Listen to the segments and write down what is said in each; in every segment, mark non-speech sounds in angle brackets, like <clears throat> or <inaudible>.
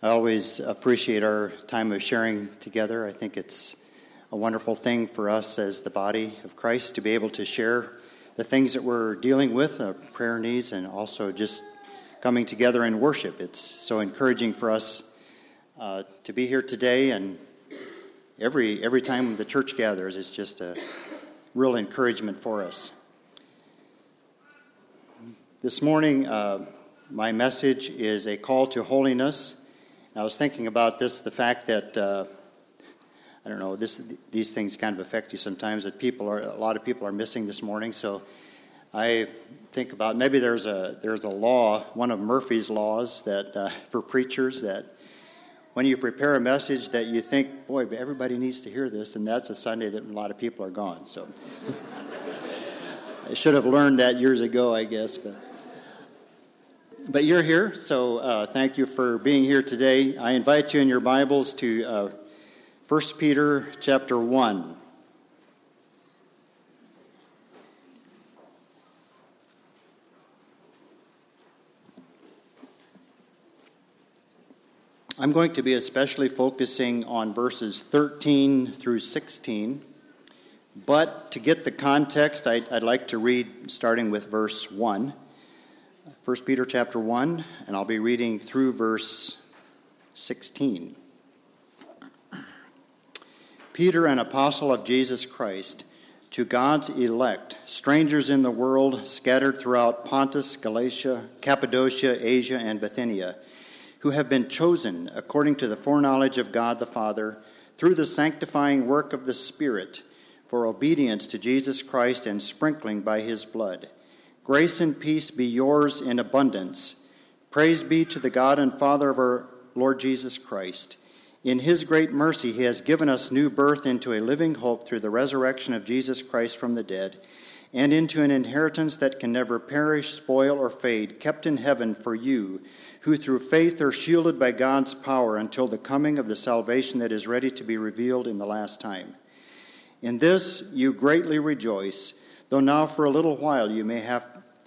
I always appreciate our time of sharing together. I think it's a wonderful thing for us as the body of Christ to be able to share the things that we're dealing with, our prayer needs, and also just coming together in worship. It's so encouraging for us uh, to be here today, and every every time the church gathers, it's just a real encouragement for us. This morning, uh, my message is a call to holiness. I was thinking about this the fact that, uh, I don't know, this, these things kind of affect you sometimes, that people are, a lot of people are missing this morning. So I think about maybe there's a, there's a law, one of Murphy's laws that uh, for preachers that when you prepare a message that you think, boy, everybody needs to hear this, and that's a Sunday that a lot of people are gone. So <laughs> I should have learned that years ago, I guess. But but you're here, so uh, thank you for being here today. I invite you in your Bibles to uh, 1 Peter chapter 1. I'm going to be especially focusing on verses 13 through 16. But to get the context, I'd, I'd like to read starting with verse 1. 1 Peter chapter 1, and I'll be reading through verse 16. Peter, an apostle of Jesus Christ, to God's elect, strangers in the world scattered throughout Pontus, Galatia, Cappadocia, Asia, and Bithynia, who have been chosen according to the foreknowledge of God the Father through the sanctifying work of the Spirit for obedience to Jesus Christ and sprinkling by his blood. Grace and peace be yours in abundance. Praise be to the God and Father of our Lord Jesus Christ. In his great mercy, he has given us new birth into a living hope through the resurrection of Jesus Christ from the dead, and into an inheritance that can never perish, spoil, or fade, kept in heaven for you, who through faith are shielded by God's power until the coming of the salvation that is ready to be revealed in the last time. In this you greatly rejoice, though now for a little while you may have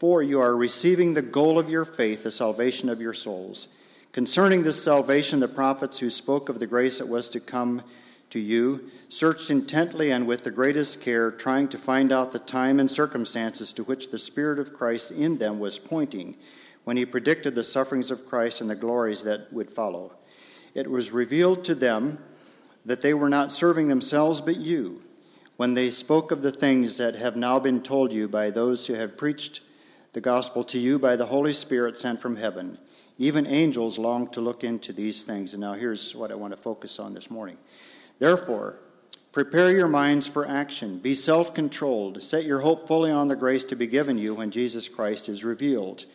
for you are receiving the goal of your faith, the salvation of your souls. Concerning this salvation, the prophets who spoke of the grace that was to come to you searched intently and with the greatest care, trying to find out the time and circumstances to which the Spirit of Christ in them was pointing when he predicted the sufferings of Christ and the glories that would follow. It was revealed to them that they were not serving themselves but you when they spoke of the things that have now been told you by those who have preached the gospel to you by the Holy Spirit sent from heaven. Even angels long to look into these things. And now here's what I want to focus on this morning. Therefore, prepare your minds for action. Be self controlled. Set your hope fully on the grace to be given you when Jesus Christ is revealed.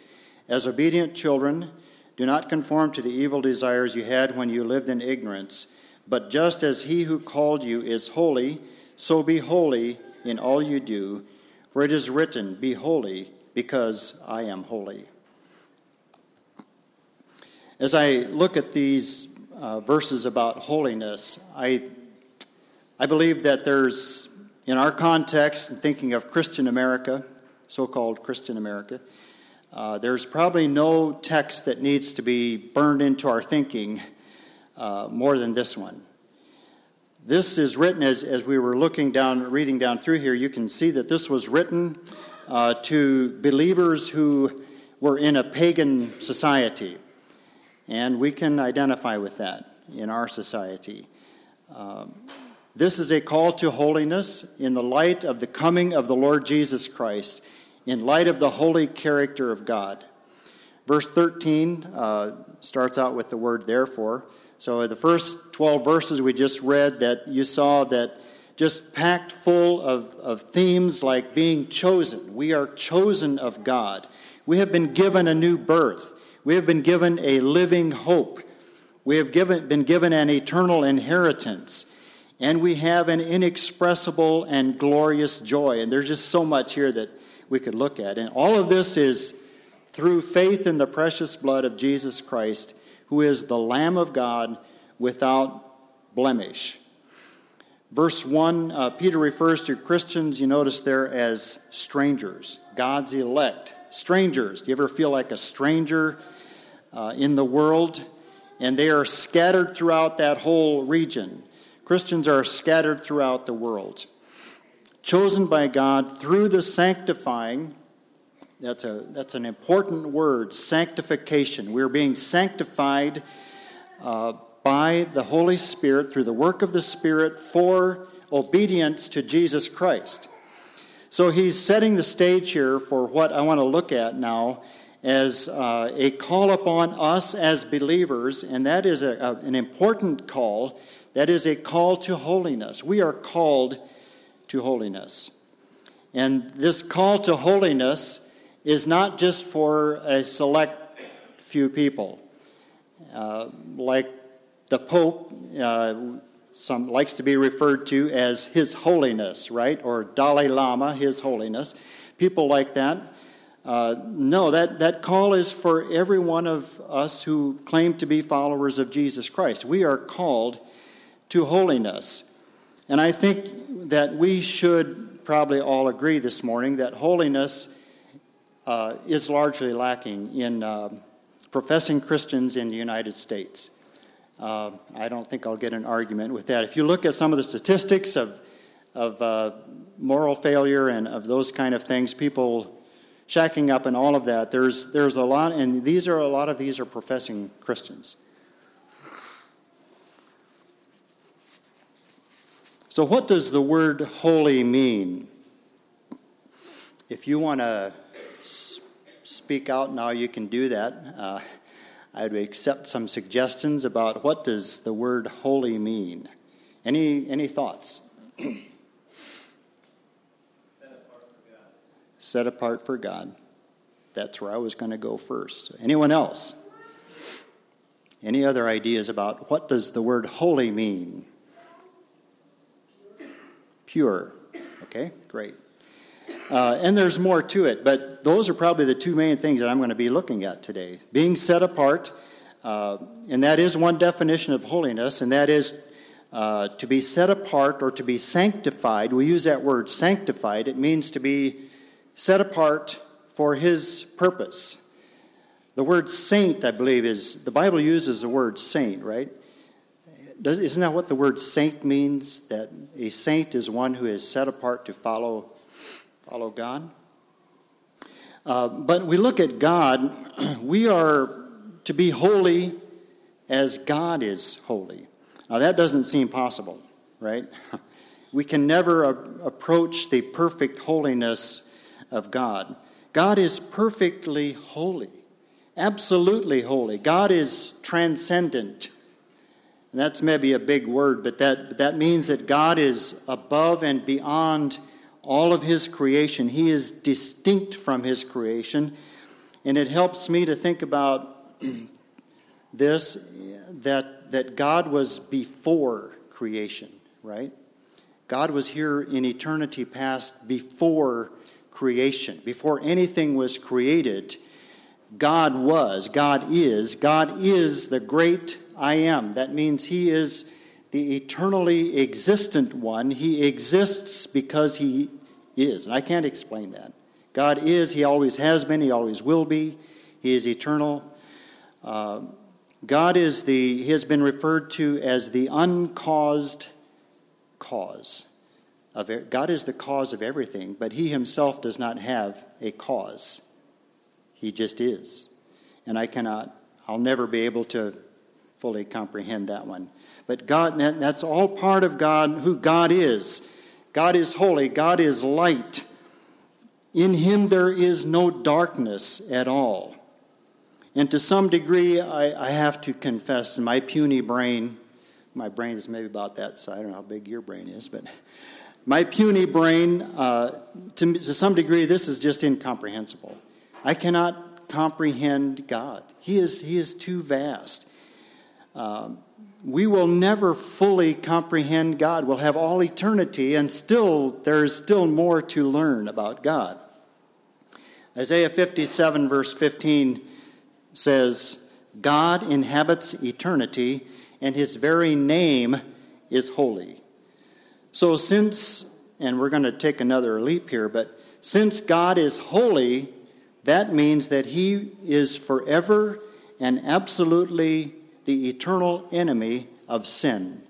As obedient children, do not conform to the evil desires you had when you lived in ignorance. But just as he who called you is holy, so be holy in all you do. For it is written, Be holy because I am holy. As I look at these uh, verses about holiness, I, I believe that there's, in our context, thinking of Christian America, so called Christian America, uh, there's probably no text that needs to be burned into our thinking uh, more than this one. This is written as, as we were looking down, reading down through here, you can see that this was written uh, to believers who were in a pagan society. And we can identify with that in our society. Um, this is a call to holiness in the light of the coming of the Lord Jesus Christ, in light of the holy character of God. Verse 13 uh, starts out with the word therefore. So, the first 12 verses we just read, that you saw that just packed full of, of themes like being chosen. We are chosen of God. We have been given a new birth. We have been given a living hope. We have given, been given an eternal inheritance. and we have an inexpressible and glorious joy. And there's just so much here that we could look at. And all of this is through faith in the precious blood of Jesus Christ, who is the Lamb of God without blemish. Verse 1, uh, Peter refers to Christians, you notice there, as strangers, God's elect. Strangers. Do you ever feel like a stranger uh, in the world? And they are scattered throughout that whole region. Christians are scattered throughout the world. Chosen by God through the sanctifying, that's, a, that's an important word, sanctification. We're being sanctified uh, by the Holy Spirit through the work of the Spirit for obedience to Jesus Christ. So he's setting the stage here for what I want to look at now as uh, a call upon us as believers, and that is a, a, an important call. That is a call to holiness. We are called to holiness. And this call to holiness is not just for a select few people. Uh, like the Pope uh, some likes to be referred to as His Holiness, right? Or Dalai Lama, His Holiness. People like that. Uh, no, that, that call is for every one of us who claim to be followers of Jesus Christ. We are called to holiness. And I think that we should probably all agree this morning that holiness uh, is largely lacking in uh, professing Christians in the United States. Uh, I don't think I'll get an argument with that. If you look at some of the statistics of, of uh, moral failure and of those kind of things, people shacking up and all of that, there's, there's a lot, and these are a lot of these are professing Christians. So, what does the word holy mean? If you want to speak out now, you can do that. Uh, I would accept some suggestions about what does the word holy mean. Any, any thoughts? Set apart for God. Set apart for God. That's where I was going to go first. Anyone else? Any other ideas about what does the word holy mean? Pure. Okay, great. Uh, and there's more to it, but those are probably the two main things that I'm going to be looking at today. Being set apart, uh, and that is one definition of holiness, and that is uh, to be set apart or to be sanctified. We use that word sanctified, it means to be set apart for His purpose. The word saint, I believe, is the Bible uses the word saint, right? Does, isn't that what the word saint means? That a saint is one who is set apart to follow follow God. Uh, but we look at God, <clears throat> we are to be holy as God is holy. Now, that doesn't seem possible, right? <laughs> We can never a- approach the perfect holiness of God. God is perfectly holy, absolutely holy. God is transcendent. And that's maybe a big word, but that, that means that God is above and beyond all of his creation. He is distinct from his creation. And it helps me to think about <clears throat> this that, that God was before creation, right? God was here in eternity past before creation. Before anything was created, God was, God is. God is the great I am. That means He is the eternally existent one. He exists because he is. And I can't explain that. God is, He always has been, He always will be. He is eternal. Uh, God is the, He has been referred to as the uncaused cause. Of, God is the cause of everything, but He Himself does not have a cause. He just is. And I cannot, I'll never be able to fully comprehend that one. But God, that's all part of God, who God is. God is holy, God is light. In him there is no darkness at all. And to some degree, I, I have to confess, in my puny brain, my brain is maybe about that size, I don't know how big your brain is, but my puny brain, uh, to, to some degree, this is just incomprehensible. I cannot comprehend God. He is, he is too vast. Um, we will never fully comprehend God. We'll have all eternity, and still, there's still more to learn about God. Isaiah 57, verse 15 says, God inhabits eternity, and his very name is holy. So, since, and we're going to take another leap here, but since God is holy, that means that he is forever and absolutely the eternal enemy of sin.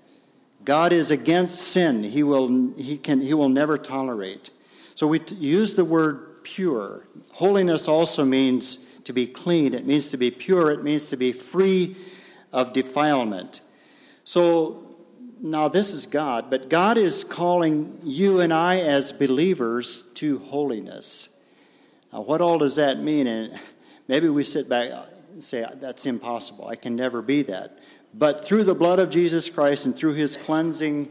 God is against sin. He will, he can, he will never tolerate. So we use the word pure. Holiness also means to be clean, it means to be pure, it means to be free of defilement. So now this is God, but God is calling you and I as believers to holiness. Now, what all does that mean? And maybe we sit back say, that's impossible. I can never be that. But through the blood of Jesus Christ and through his cleansing,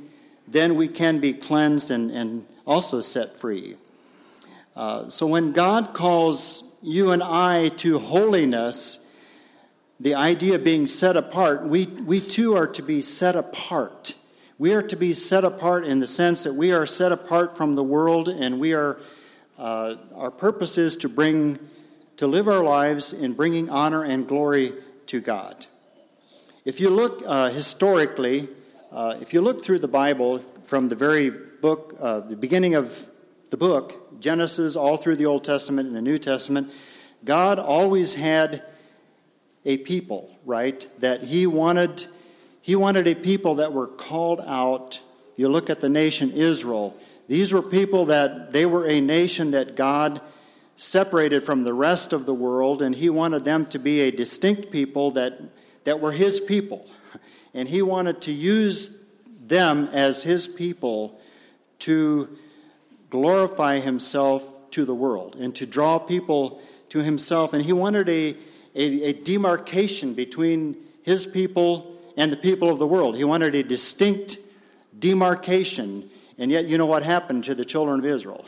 then we can be cleansed and, and also set free. Uh, so when God calls you and I to holiness, the idea of being set apart, we, we too are to be set apart. We are to be set apart in the sense that we are set apart from the world and we are, uh, our purpose is to bring, to live our lives in bringing honor and glory to God. If you look uh, historically, uh, if you look through the Bible from the very book, uh, the beginning of the book, Genesis, all through the Old Testament and the New Testament, God always had a people, right? That He wanted, He wanted a people that were called out. You look at the nation Israel. These were people that they were a nation that God separated from the rest of the world, and He wanted them to be a distinct people that, that were His people. And He wanted to use them as His people to glorify Himself to the world and to draw people to Himself. And He wanted a a, a demarcation between his people and the people of the world. He wanted a distinct demarcation. And yet, you know what happened to the children of Israel?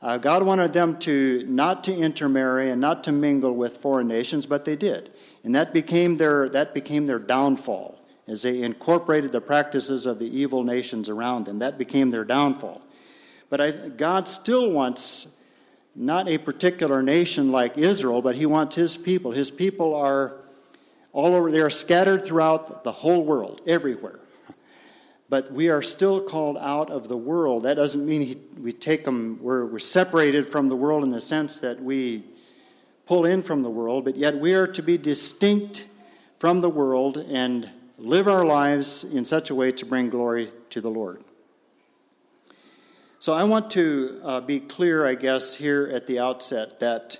Uh, God wanted them to not to intermarry and not to mingle with foreign nations, but they did, and that became their that became their downfall as they incorporated the practices of the evil nations around them. That became their downfall. But I, God still wants not a particular nation like Israel, but he wants his people. His people are all over, they are scattered throughout the whole world, everywhere. But we are still called out of the world. That doesn't mean he, we take them, we're, we're separated from the world in the sense that we pull in from the world, but yet we are to be distinct from the world and live our lives in such a way to bring glory to the Lord. So I want to uh, be clear, I guess, here at the outset that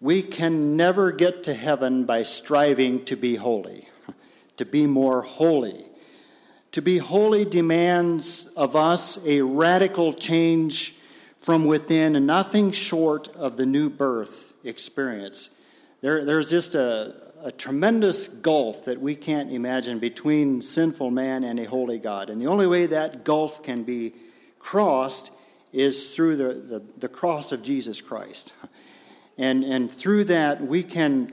we can never get to heaven by striving to be holy, <laughs> to be more holy. To be holy demands of us a radical change from within and nothing short of the new birth experience. There, there's just a, a tremendous gulf that we can't imagine between sinful man and a holy God. And the only way that gulf can be crossed is through the, the, the cross of Jesus Christ. And, and through that, we can,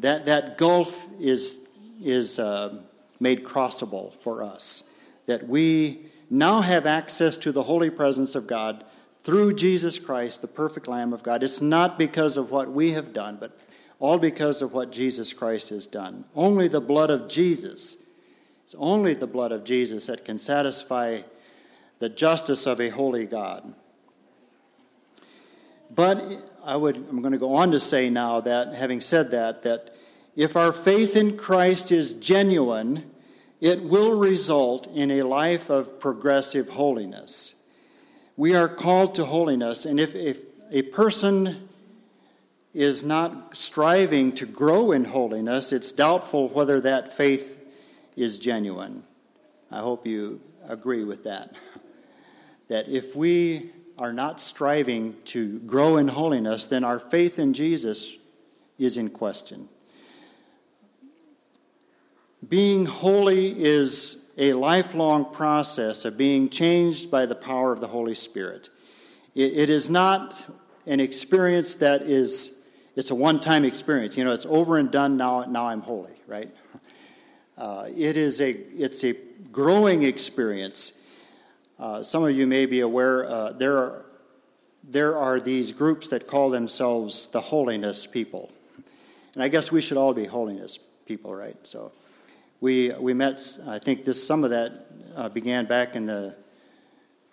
that, that gulf is, is uh, made crossable for us. That we now have access to the holy presence of God through Jesus Christ, the perfect Lamb of God. It's not because of what we have done, but all because of what Jesus Christ has done. Only the blood of Jesus, it's only the blood of Jesus that can satisfy the justice of a holy God. But I would, I'm going to go on to say now that, having said that, that if our faith in Christ is genuine, it will result in a life of progressive holiness. We are called to holiness, and if, if a person is not striving to grow in holiness, it's doubtful whether that faith is genuine. I hope you agree with that that if we are not striving to grow in holiness, then our faith in Jesus is in question. Being holy is a lifelong process of being changed by the power of the Holy Spirit. it, it is not an experience that is, it's a one time experience. You know, it's over and done now, now I'm holy, right? Uh, it is a it's a growing experience. Uh, some of you may be aware uh, there are there are these groups that call themselves the holiness people, and I guess we should all be holiness people, right? So we we met. I think this some of that uh, began back in the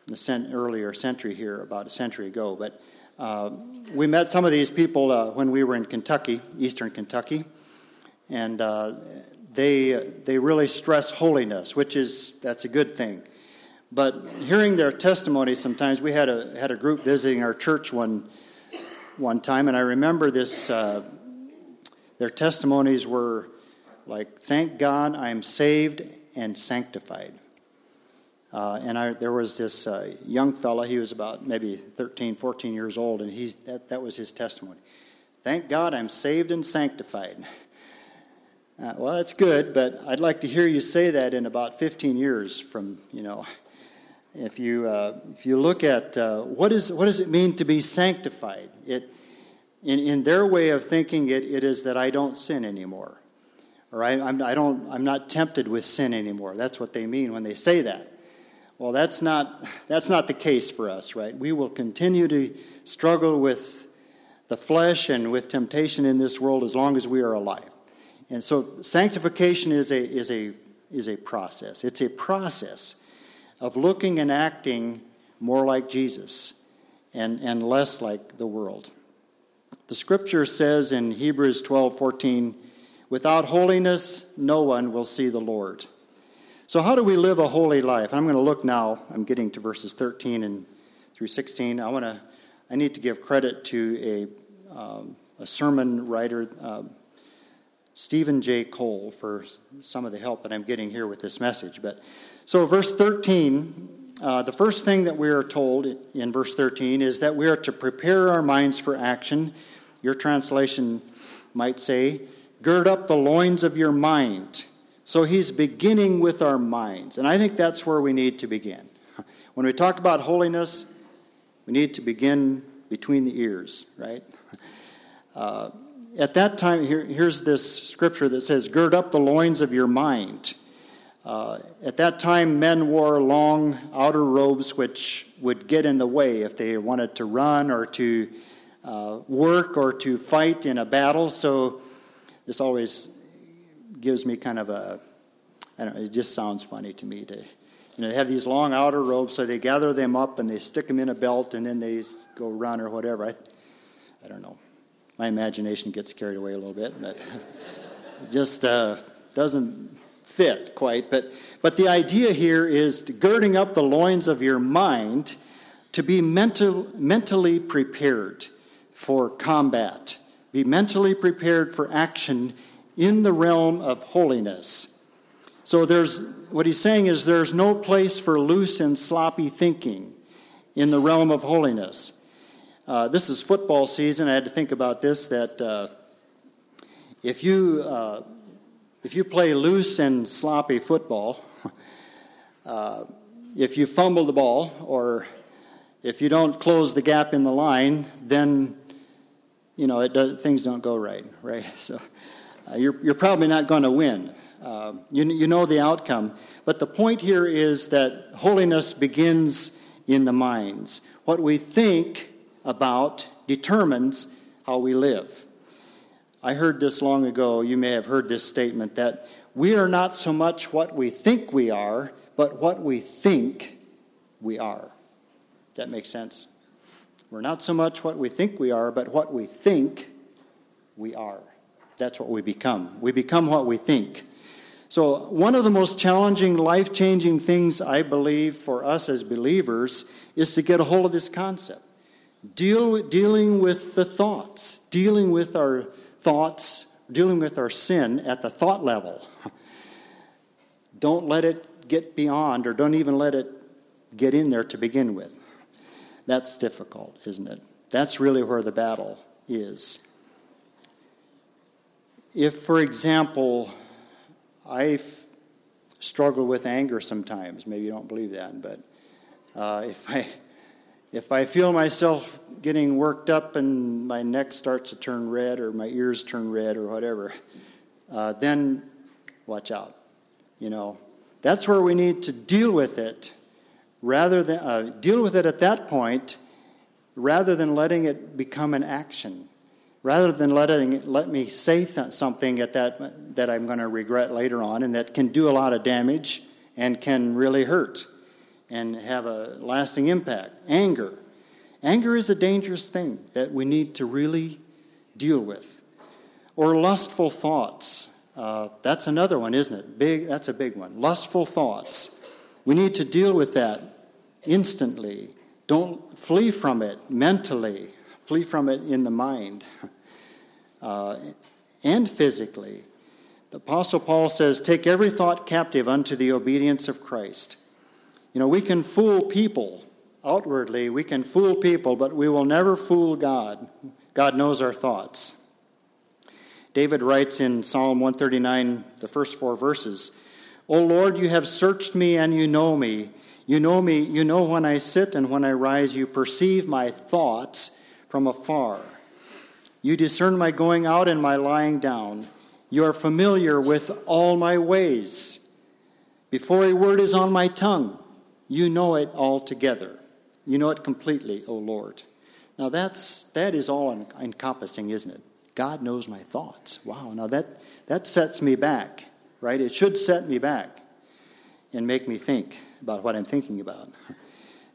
the cent- earlier century here, about a century ago, but. Uh, we met some of these people uh, when we were in Kentucky, eastern Kentucky, and uh, they, they really stress holiness, which is, that's a good thing. But hearing their testimony sometimes, we had a, had a group visiting our church one, one time, and I remember this, uh, their testimonies were like, thank God I'm saved and sanctified. Uh, and I, there was this uh, young fella, he was about maybe 13, 14 years old, and he, that, that was his testimony. Thank God I'm saved and sanctified. Uh, well, that's good, but I'd like to hear you say that in about 15 years from, you know, if you, uh, if you look at uh, what, is, what does it mean to be sanctified? It, in, in their way of thinking, it, it is that I don't sin anymore. Or I, I'm, I don't, I'm not tempted with sin anymore. That's what they mean when they say that. Well, that's not, that's not the case for us, right? We will continue to struggle with the flesh and with temptation in this world as long as we are alive. And so sanctification is a, is a, is a process. It's a process of looking and acting more like Jesus and, and less like the world. The scripture says in Hebrews 12 14, without holiness, no one will see the Lord. So, how do we live a holy life? I'm going to look now, I'm getting to verses 13 and through 16. I want to, I need to give credit to a, um, a sermon writer. Uh, Steven J. Cole for some of the help that I'm getting here with this message. But so, verse 13, uh, the first thing that we are told in verse 13 is that we are to prepare our minds for action. Your translation might say, gird up the loins of your mind. So he's beginning with our minds. And I think that's where we need to begin. <laughs> When we talk about holiness, we need to begin between the ears, right? <laughs> Uh, at that time, here, here's this scripture that says, Gird up the loins of your mind. Uh, at that time, men wore long outer robes which would get in the way if they wanted to run or to uh, work or to fight in a battle. So, this always gives me kind of a, I don't know, it just sounds funny to me to, you know, they have these long outer robes, so they gather them up and they stick them in a belt and then they go run or whatever. I, I don't know my imagination gets carried away a little bit, but it just uh, doesn't fit quite. But, but the idea here is girding up the loins of your mind to be mental, mentally prepared for combat, be mentally prepared for action in the realm of holiness. So there's what he's saying is there's no place for loose and sloppy thinking in the realm of holiness. Uh, this is football season. I had to think about this that uh, if you uh, if you play loose and sloppy football, <laughs> uh, if you fumble the ball or if you don't close the gap in the line, then you know does, things don't go right, right? <laughs> So uh, you're you're probably not going to win. Uh, you, you know the outcome. But the point here is that holiness begins in the minds. What we think about determines how we live. I heard this long ago. You may have heard this statement that we are not so much what we think we are, but what we think we are. That makes sense? We're not so much what we think we are, but what we think we are. That's what we become. We become what we think. So, one of the most challenging, life changing things I believe for us as believers is to get a hold of this concept. Deal, dealing with the thoughts, dealing with our thoughts, dealing with our sin at the thought level. <laughs> Don't let it get beyond, or don't even let it get in there to begin with. That's difficult, isn't it? That's really where the battle is. If, for example, I struggle with anger sometimes, maybe you don't believe that, but uh, if I if I feel myself getting worked up and my neck starts to turn red or my ears turn red or whatever, uh, then watch out. You know, that's where we need to deal with it rather than uh, deal with it at that point rather than letting it become an action rather than letting it, let me say th- something at that that I'm going to regret later on and that can do a lot of damage and can really hurt and have a lasting impact. Anger. Anger is a dangerous thing that we need to really deal with. Or lustful thoughts. Uh, that's another one isn't it? Big that's a big one. Lustful thoughts. We need to deal with that instantly don't flee from it mentally flee from it in the mind <laughs> uh, and physically. The Apostle Paul says, Take every thought captive unto the obedience of Christ. You know, we can fool people outwardly, we can fool people, but we will never fool God. God knows our thoughts. David writes in Psalm 139, the first four verses O Lord, you have searched me and you know me. You know me, you know when I sit and when I rise. You perceive my thoughts from afar. You discern my going out and my lying down. You are familiar with all my ways. Before a word is on my tongue, you know it altogether. You know it completely, O Lord. Now that's that is all encompassing, isn't it? God knows my thoughts. Wow. Now that that sets me back, right? It should set me back and make me think about what I'm thinking about.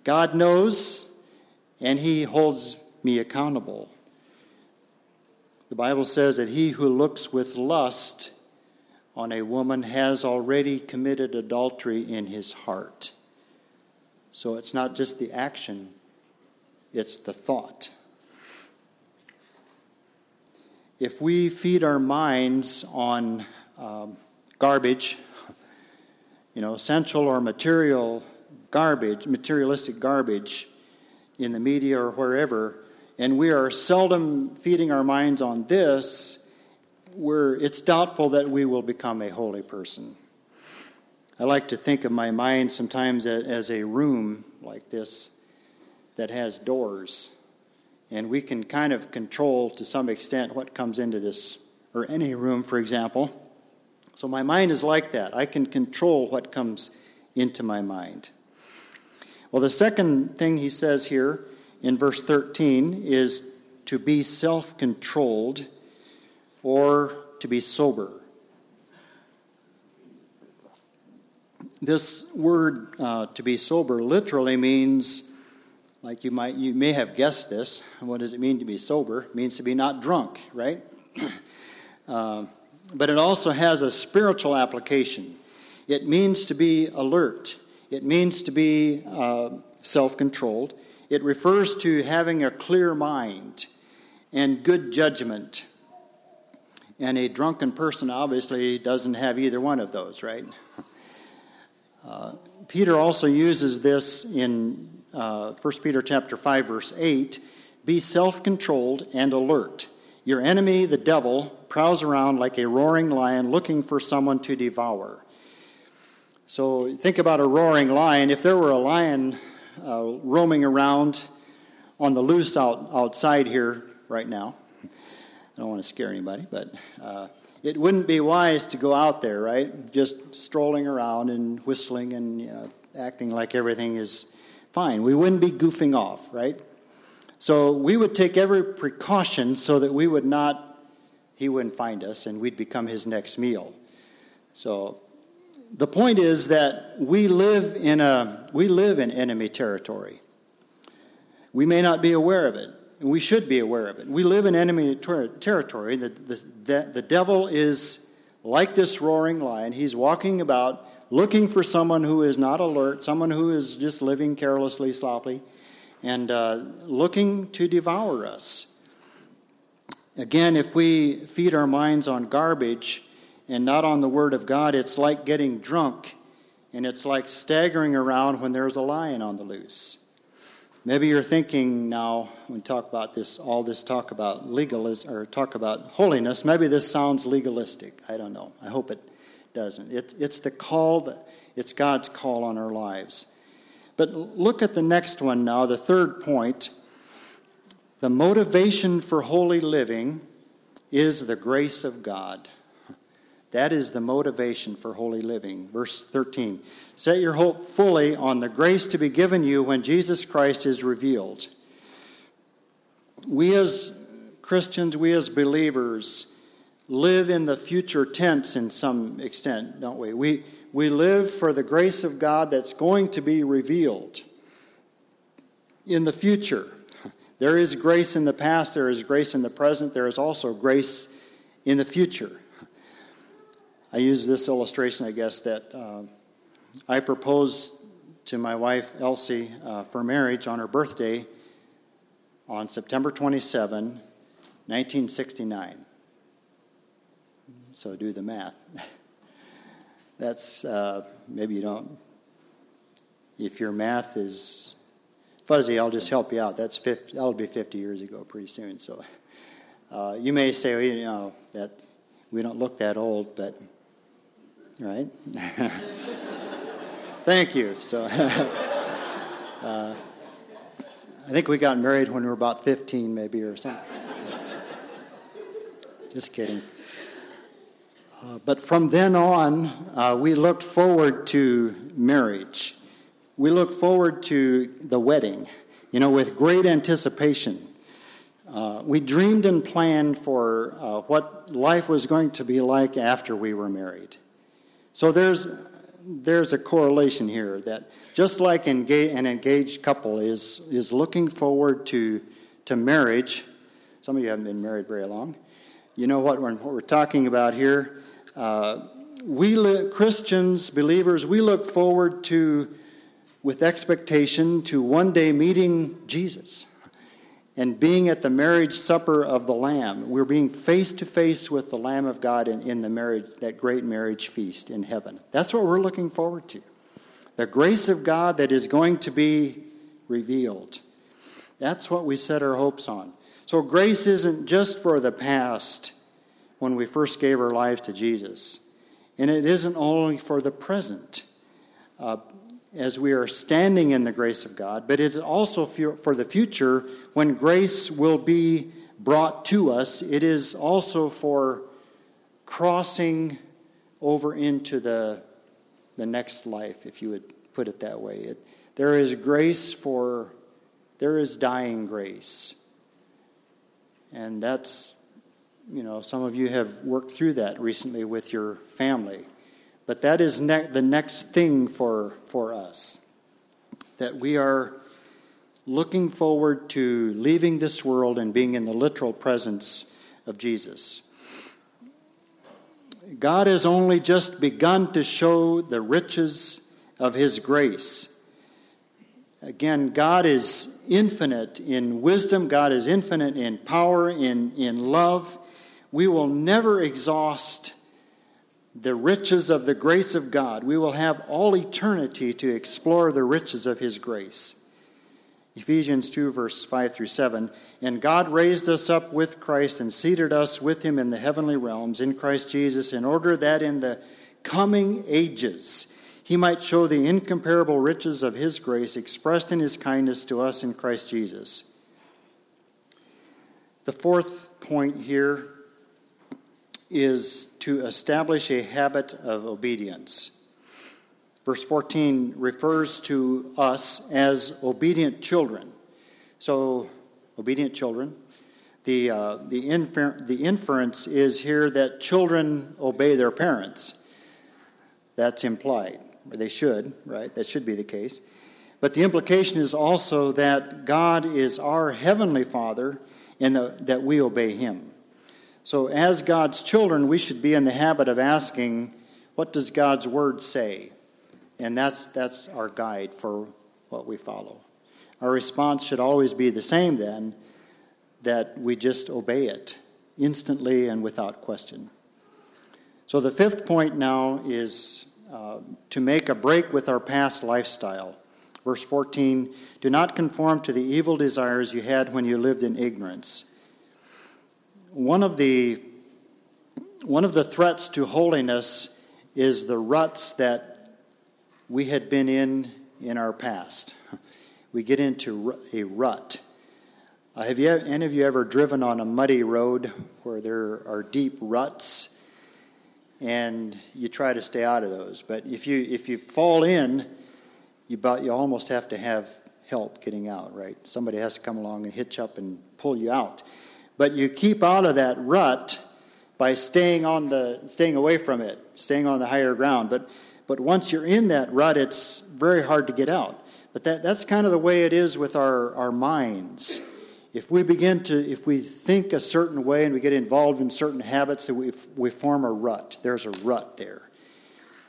God knows and he holds me accountable the Bible says that he who looks with lust on a woman has already committed adultery in his heart. So it's not just the action, it's the thought. If we feed our minds on um, garbage, you know, essential or material garbage, materialistic garbage in the media or wherever, and we are seldom feeding our minds on this, where it's doubtful that we will become a holy person. I like to think of my mind sometimes as a room like this that has doors. And we can kind of control to some extent what comes into this, or any room, for example. So my mind is like that. I can control what comes into my mind. Well, the second thing he says here in verse 13 is to be self controlled or to be sober. This word uh, to be sober literally means, like you might you may have guessed this. What does it mean to be sober? It means to be not drunk, right? <clears throat> uh, but it also has a spiritual application. It means to be alert. It means to be uh, self controlled. It refers to having a clear mind and good judgment. And a drunken person obviously doesn't have either one of those, right? <laughs> Uh, Peter also uses this in uh, 1 Peter chapter 5 verse 8, be self-controlled and alert. Your enemy, the devil, prowls around like a roaring lion looking for someone to devour. So think about a roaring lion. If there were a lion uh, roaming around on the loose out, outside here right now. I don't want to scare anybody, but uh, it wouldn't be wise to go out there, right? Just strolling around and whistling and you know, acting like everything is fine. We wouldn't be goofing off, right? So we would take every precaution so that we would not, he wouldn't find us and we'd become his next meal. So the point is that we live in a we live in enemy territory. We may not be aware of it. And we should be aware of it. We live in enemy ter- territory. The, the, the devil is like this roaring lion. He's walking about looking for someone who is not alert, someone who is just living carelessly, sloppily, and uh, looking to devour us. Again, if we feed our minds on garbage, and not on the Word of God, it's like getting drunk and it's like staggering around when there's a lion on the loose. Maybe you're thinking now, when we talk about this, all this talk about legalism or talk about holiness, maybe this sounds legalistic. I don't know. I hope it doesn't. It, it's the call, that, it's God's call on our lives. But look at the next one now, the third point. The motivation for holy living is the grace of God That is the motivation for holy living. Verse 13 Set your hope fully on the grace to be given you when Jesus Christ is revealed. We as Christians, we as believers, live in the future tense in some extent, don't we? We, we live for the grace of God that's going to be revealed in the future. There is grace in the past, there is grace in the present, there is also grace in the future. I use this illustration, I guess, that uh, I proposed to my wife Elsie uh, for marriage on her birthday on September 27, 1969. So do the math. <laughs> That's uh, maybe you don't. If your math is fuzzy, I'll just help you out. That's 50, that'll be 50 years ago pretty soon. So uh, you may say, well, you know, that we don't look that old, but right? <laughs> Thank you. So <laughs> uh, I think we got married when we were about 15, maybe, or something. Just kidding. Uh, but from then on, uh, we looked forward to marriage. We looked forward to the wedding, you know, with great anticipation. Uh, we dreamed and planned for uh, what life was going to be like after we were married. So there's, there's a correlation here that just like an engaged couple is, is looking forward to, to marriage, some of you haven't been married very long. You know what what we're talking about here? We li- Christians, believers, we look forward to, with expectation, to one day meeting Jesus and being at the marriage supper of the Lamb. We're being face to face with the Lamb of God in, in the marriage, that great marriage feast in heaven. That's what we're looking forward to. The grace of God that is going to be revealed. That's what we set our hopes on. So, grace isn't just for the past when we first gave our lives to Jesus. And it isn't only for the present uh, as we are standing in the grace of God, but it's also for the future when grace will be brought to us. It is also for crossing over into the, the next life, if you would put it that way. It, there is grace for, there is dying grace. And that's you know, some of you have worked through that recently with your family. But that is ne- the next thing for, for us. That we are looking forward to leaving this world and being in the literal presence of Jesus. God has only just begun to show the riches of His grace. Again, God is infinite in wisdom, God is infinite in power, in, in love we will never exhaust the riches of the grace of God. We will have all eternity to explore the riches of His grace. Ephesians 2, verse 5 through 7. And God raised us up with Christ and seated us with Him in the heavenly realms in Christ Jesus, in order that in the coming ages He might show the incomparable riches of His grace expressed in His kindness to us in Christ Jesus. The fourth point here is to establish a habit of obedience. Verse 14 refers to us as obedient children. So, obedient children. The, uh, the, infer- the inference is here that children obey their parents. That's implied, or they should, right? That should be the case. But the implication is also that God is our heavenly Father and that we obey Him. So, as God's children, we should be in the habit of asking, What does God's word say? And that's, that's our guide for what we follow. Our response should always be the same then that we just obey it instantly and without question. So, the fifth point now is uh, to make a break with our past lifestyle. Verse 14 Do not conform to the evil desires you had when you lived in ignorance one of the one of the threats to holiness is the ruts that we had been in in our past. <laughs> We get into a rut. Uh, have you any of you ever driven on a muddy road where there are deep ruts? and you try to stay out of those. But if you if you fall in, you about you almost have to have help getting out, right? Somebody has to come along and hitch up and pull you out. But you keep out of that rut by staying on the staying away from it, staying on the higher ground. But but once you're in that rut, it's very hard to get out. But that, that's kind of the way it is with our, our minds. If we begin to, if we think a certain way and we get involved in certain habits, that we, we form a rut. There's a rut there.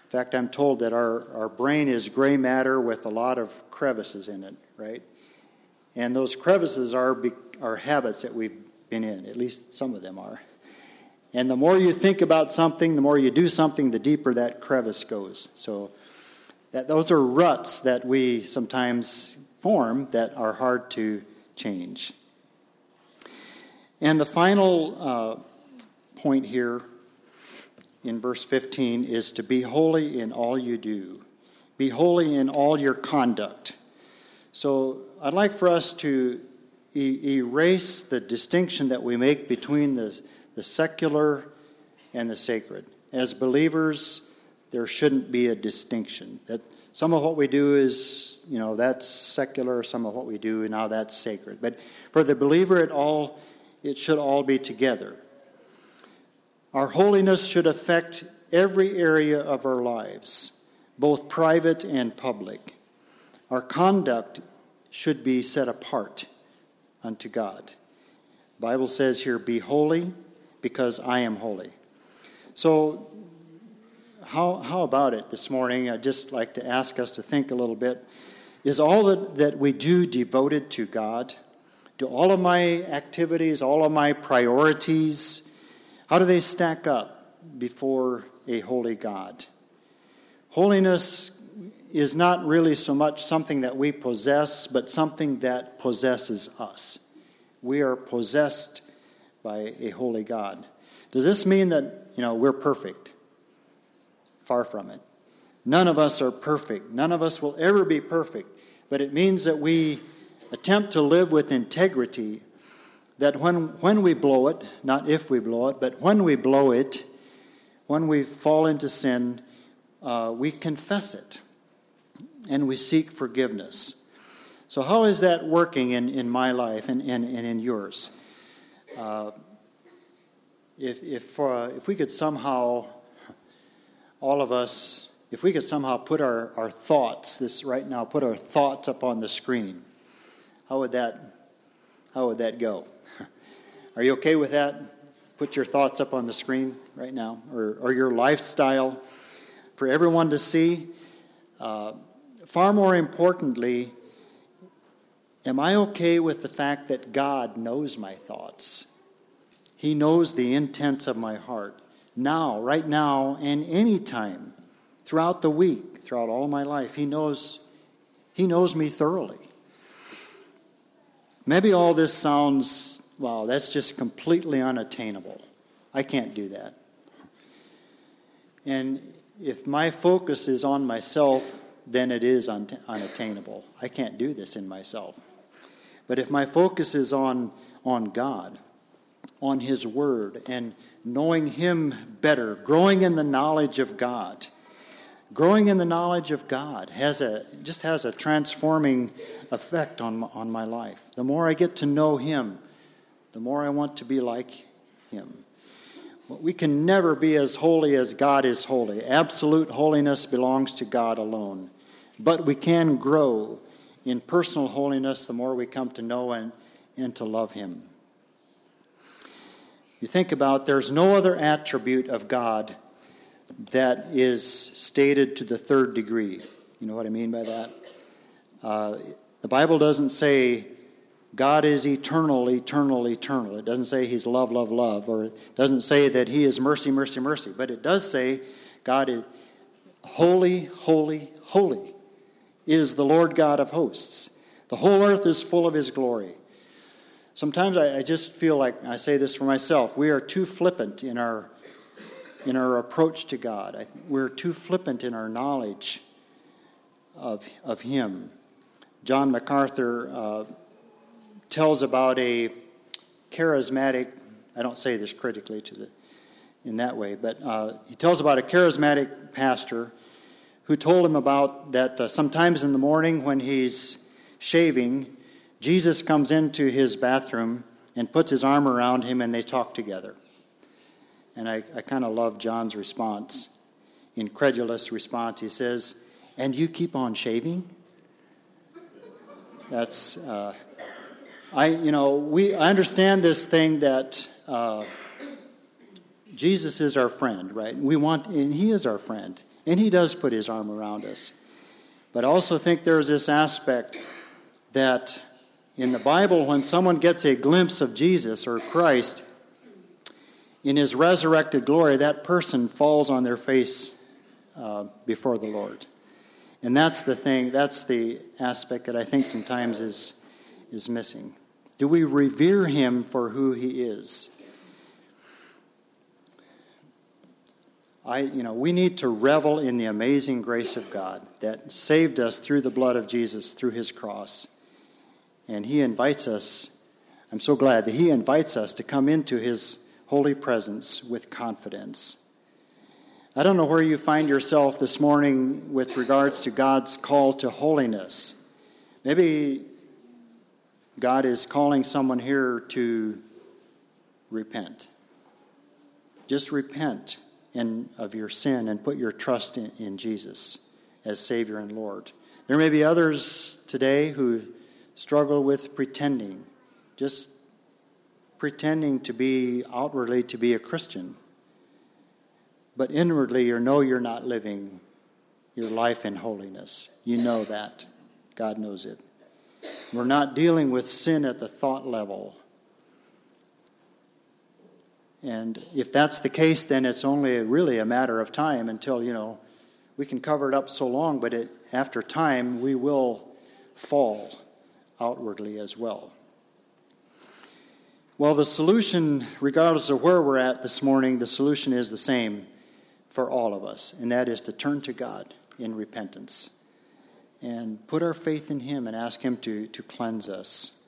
In fact, I'm told that our, our brain is gray matter with a lot of crevices in it, right? And those crevices are, are habits that we've been in, at least some of them are. And the more you think about something, the more you do something, the deeper that crevice goes. So that those are ruts that we sometimes form that are hard to change. And the final uh, point here in verse 15 is to be holy in all you do. Be holy in all your conduct. So I'd like for us to e- erase the distinction that we make between the the secular and the sacred. As believers, there shouldn't be a distinction. That some of what we do is, you know, that's secular, some of what we do now that's sacred. But for the believer it all it should all be together. Our holiness should affect every area of our lives, both private and public. Our conduct should be set apart unto God. Bible says here, be holy because I am holy. So, how, how about it this morning? I'd just like to ask us to think a little bit. Is all that, that we do devoted to God? Do all of my activities, all of my priorities, how do they stack up before a holy God? Holiness is not really so much something that we possess, but something that possesses us. We are possessed by a holy God. Does this mean that, you know, we're perfect? Far from it. None of us are perfect. None of us will ever be perfect. But it means that we attempt to live with integrity, that when, when we blow it, not if we blow it, but when we blow it, when we fall into sin, uh, we confess it and we seek forgiveness. So, how is that working in, in my life and, and, and in yours? Uh, if, if, uh, if we could somehow, all of us, if we could somehow put our, our thoughts, this right now, put our thoughts up on the screen, how would that, how would that go? <laughs> Are you okay with that? Put your thoughts up on the screen right now, or, or your lifestyle for everyone to see. Uh, far more importantly, am I okay with the fact that God knows my thoughts? He knows the intents of my heart now, right now, and any time throughout the week, throughout all my life. He knows, he knows me thoroughly. Maybe all this sounds, wow, that's just completely unattainable. I can't do that. And if my focus is on myself, then it is un- unattainable. I can't do this in myself. But if my focus is on, on God, on His Word and knowing Him better, growing in the knowledge of God. Growing in the knowledge of God has a, just has a transforming effect on, on my life. The more I get to know Him, the more I want to be like Him. But we can never be as holy as God is holy. Absolute holiness belongs to God alone. But we can grow in personal holiness the more we come to know and, and to love Him. You think about there's no other attribute of God that is stated to the third degree. You know what I mean by that? Uh, the Bible doesn't say God is eternal, eternal, eternal. It doesn't say He's love, love, love, or it doesn't say that He is mercy, mercy, mercy. But it does say God is holy, holy, holy is the Lord God of hosts. The whole earth is full of His glory. Sometimes I, I just feel like I say this for myself. We are too flippant in our in our approach to God. I, we're too flippant in our knowledge of of Him. John MacArthur uh, tells about a charismatic. I don't say this critically to the in that way. But uh, he tells about a charismatic pastor who told him about that uh, sometimes in the morning when he's shaving, Jesus comes into his bathroom and puts his arm around him and they talk together. And I, I kind of love John's response, incredulous response. He says, And you keep on shaving? That's, uh, I, you know, we, I understand this thing that uh, Jesus is our friend, right? We want, and He is our friend, and He does put His arm around us. But I also think there's this aspect that in the Bible, when someone gets a glimpse of Jesus or Christ in His resurrected glory, that person falls on their face uh, before the Lord. And that's the thing, that's the aspect that I think sometimes is, is missing. Do we revere him for who he is? I, you know, we need to revel in the amazing grace of God that saved us through the blood of Jesus, through his cross. And he invites us, I'm so glad that he invites us to come into his holy presence with confidence. I don't know where you find yourself this morning with regards to God's call to holiness. Maybe God is calling someone here to repent. Just repent in, of your sin and put your trust in, in Jesus as Savior and Lord. There may be others today who struggle with pretending, just pretending to be outwardly to be a Christian but inwardly you know you're not living your life in holiness. You know that. God knows it. We're not dealing with sin at the thought level. And if that's the case, then it's only really a matter of time until, you know, we can cover it up so long, but it, after time, we will fall outwardly as well. Well, the solution, regardless of where we're at this morning, the solution is the same for all of us, and that is to turn to God in repentance and put our faith in Him and ask Him to, to cleanse us.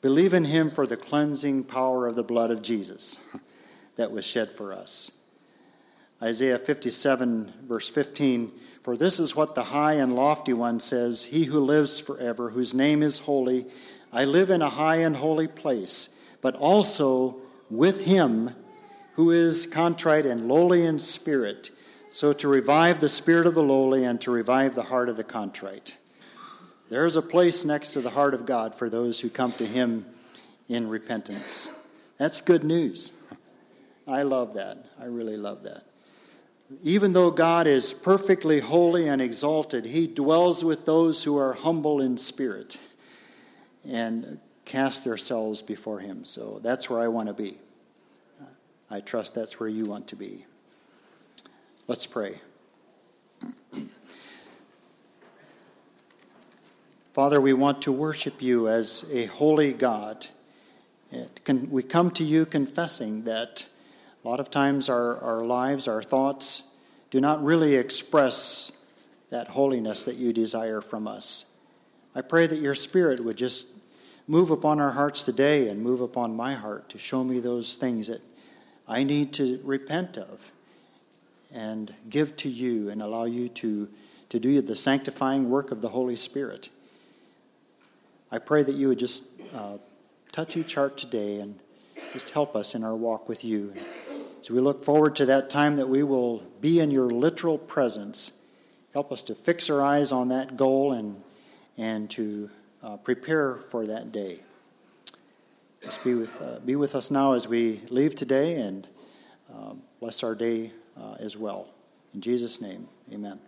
Believe in Him for the cleansing power of the blood of Jesus that was shed for us. Isaiah 57, verse 15 For this is what the high and lofty one says He who lives forever, whose name is holy. I live in a high and holy place, but also with Him who is contrite and lowly in spirit, so to revive the spirit of the lowly and to revive the heart of the contrite. There is a place next to the heart of God for those who come to Him in repentance. That's good news. I love that. I really love that. Even though God is perfectly holy and exalted, He dwells with those who are humble in spirit and cast themselves before Him. So that's where I want to be. I trust that's where you want to be. Let's pray. Father, we want to worship you as a holy God. we come to you confessing that a lot of times our, our lives, our thoughts, do not really express that holiness that you desire from us. I pray that your Spirit would just move upon our hearts today and move upon my heart to show me those things that I need to repent of and give to you and allow you to, to do the sanctifying work of the Holy Spirit. I pray that you would just uh, touch each heart today and just help us in our walk with you. So we look forward to that time that we will be in your literal presence. Help us to fix our eyes on that goal and, and to uh, prepare for that day. Just be with, uh, be with us now as we leave today and uh, bless our day uh, as well. In Jesus' name, amen.